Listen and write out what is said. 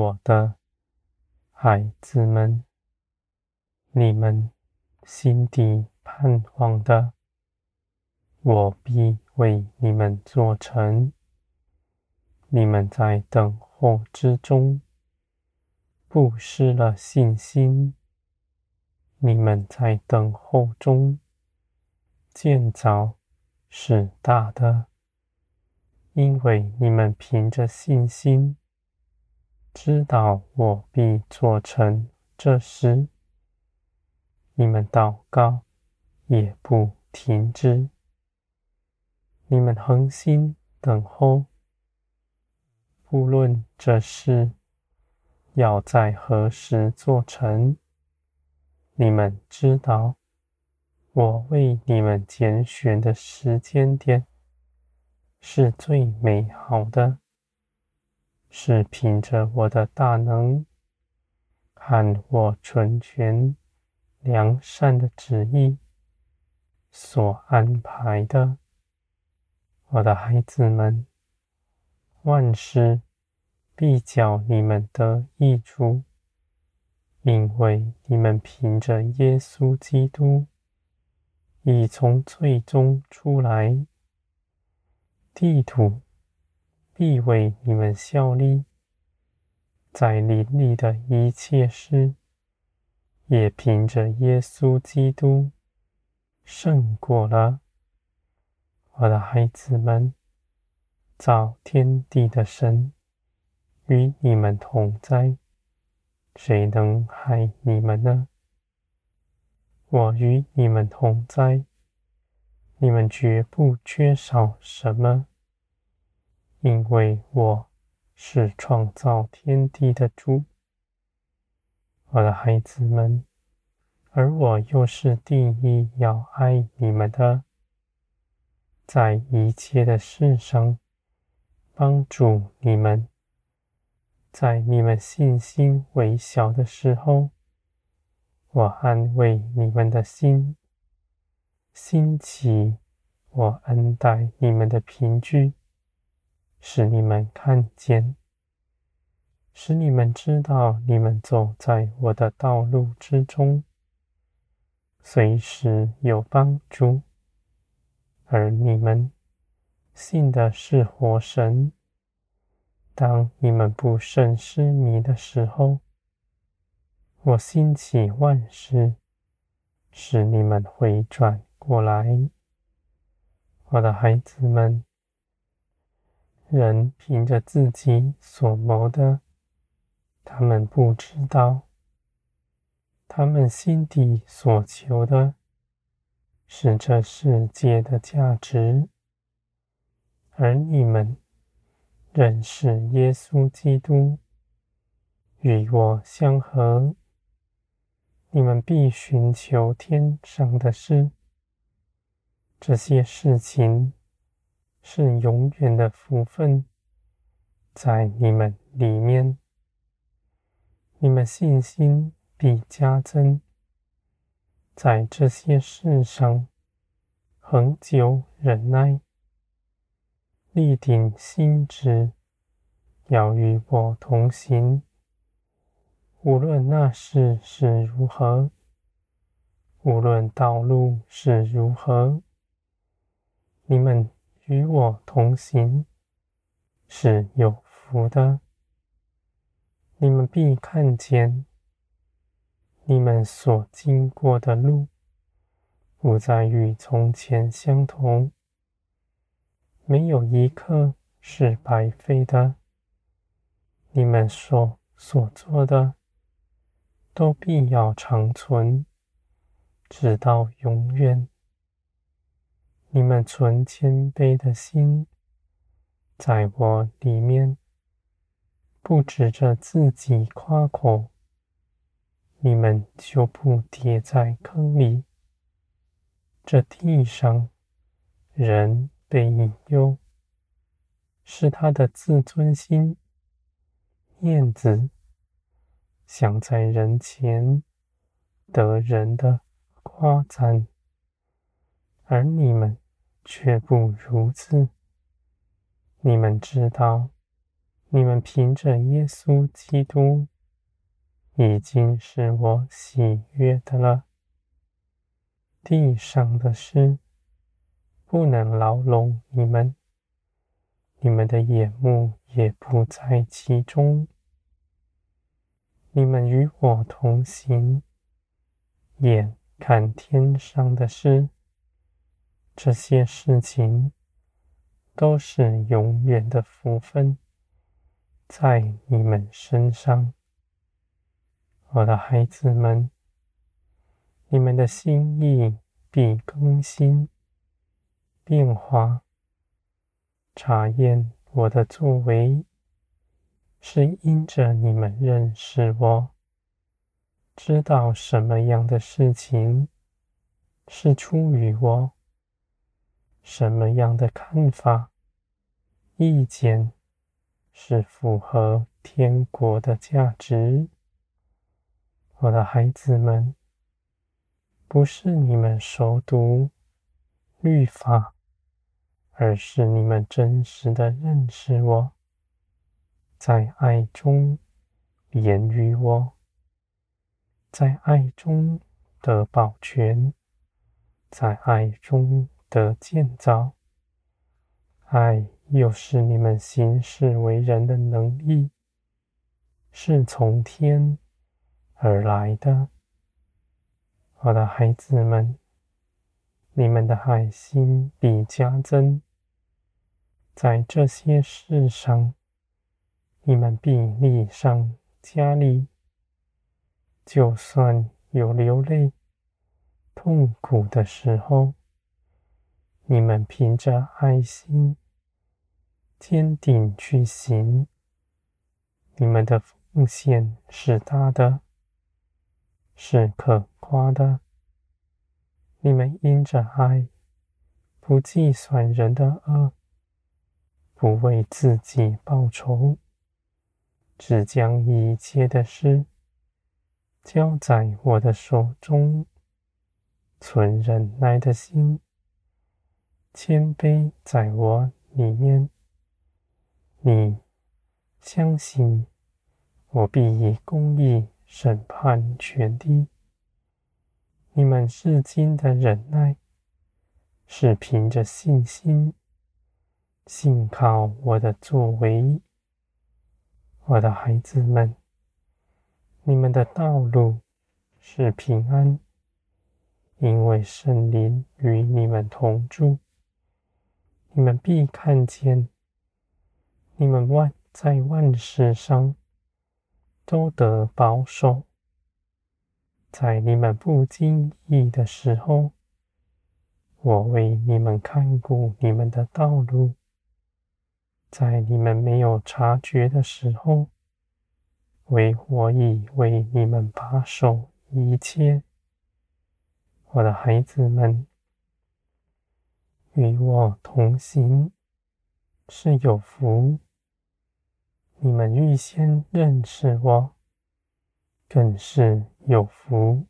我的孩子们，你们心底盼望的，我必为你们做成。你们在等候之中，不失了信心。你们在等候中，见着是大的，因为你们凭着信心，知道我必做成这事。你们祷告也不停止，你们恒心等候。不论这事要在何时做成，你们知道，我为你们拣选的时间点是最美好的，是凭着我的大能和我纯全良善的旨意所安排的，我的孩子们。万事必叫你们得益处，因为你们凭着耶稣基督已从罪中出来，地土必为你们效力，在林里的一切事也凭着耶稣基督胜过了，我的孩子们。造天地的神与你们同在，谁能害你们呢？我与你们同在，你们绝不缺少什么，因为我是创造天地的主，我的孩子们，而我又是第一要爱你们的，在一切的事上。帮助你们，在你们信心微小的时候，我安慰你们的心；兴起，我恩待你们的凭据，使你们看见，使你们知道，你们走在我的道路之中，随时有帮助，而你们。信的是活神。当你们不慎失迷的时候，我兴起万事，使你们回转过来。我的孩子们，人凭着自己所谋的，他们不知道，他们心底所求的，是这世界的价值。而你们认识耶稣基督，与我相合，你们必寻求天上的事。这些事情是永远的福分，在你们里面，你们信心必加增，在这些事上恒久忍耐。立定心志，要与我同行。无论那事是如何，无论道路是如何，你们与我同行是有福的。你们必看见，你们所经过的路，不再与从前相同。没有一刻是白费的。你们所所做的，都必要长存，直到永远。你们存谦卑的心，在我里面，不指着自己夸口，你们就不跌在坑里。这地上人。被引诱，是他的自尊心、面子，想在人前得人的夸赞，而你们却不如此。你们知道，你们凭着耶稣基督，已经是我喜悦的了。地上的事不能牢笼你们，你们的眼目也不在其中。你们与我同行，眼看天上的事，这些事情都是永远的福分，在你们身上。我的孩子们，你们的心意必更新、变化。查验我的作为，是因着你们认识我，知道什么样的事情是出于我，什么样的看法、意见是符合天国的价值。我的孩子们，不是你们熟读律法，而是你们真实的认识我，在爱中言于我，在爱中得保全，在爱中得建造。爱又是你们行事为人的能力，是从天而来的，我的孩子们，你们的爱心比加增，在这些事上，你们必力上加力。就算有流泪、痛苦的时候，你们凭着爱心坚定去行，你们的奉献是大的。是可夸的。你们因着爱，不计算人的恶，不为自己报仇，只将一切的事交在我的手中，存忍耐的心，谦卑在我里面。你相信，我必以公义。审判全地，你们至今的忍耐，是凭着信心，信靠我的作为。我的孩子们，你们的道路是平安，因为圣灵与你们同住。你们必看见，你们万在万事上。都得保守，在你们不经意的时候，我为你们看顾你们的道路；在你们没有察觉的时候，为我已为你们把守一切。我的孩子们，与我同行是有福。你们预先认识我，更是有福。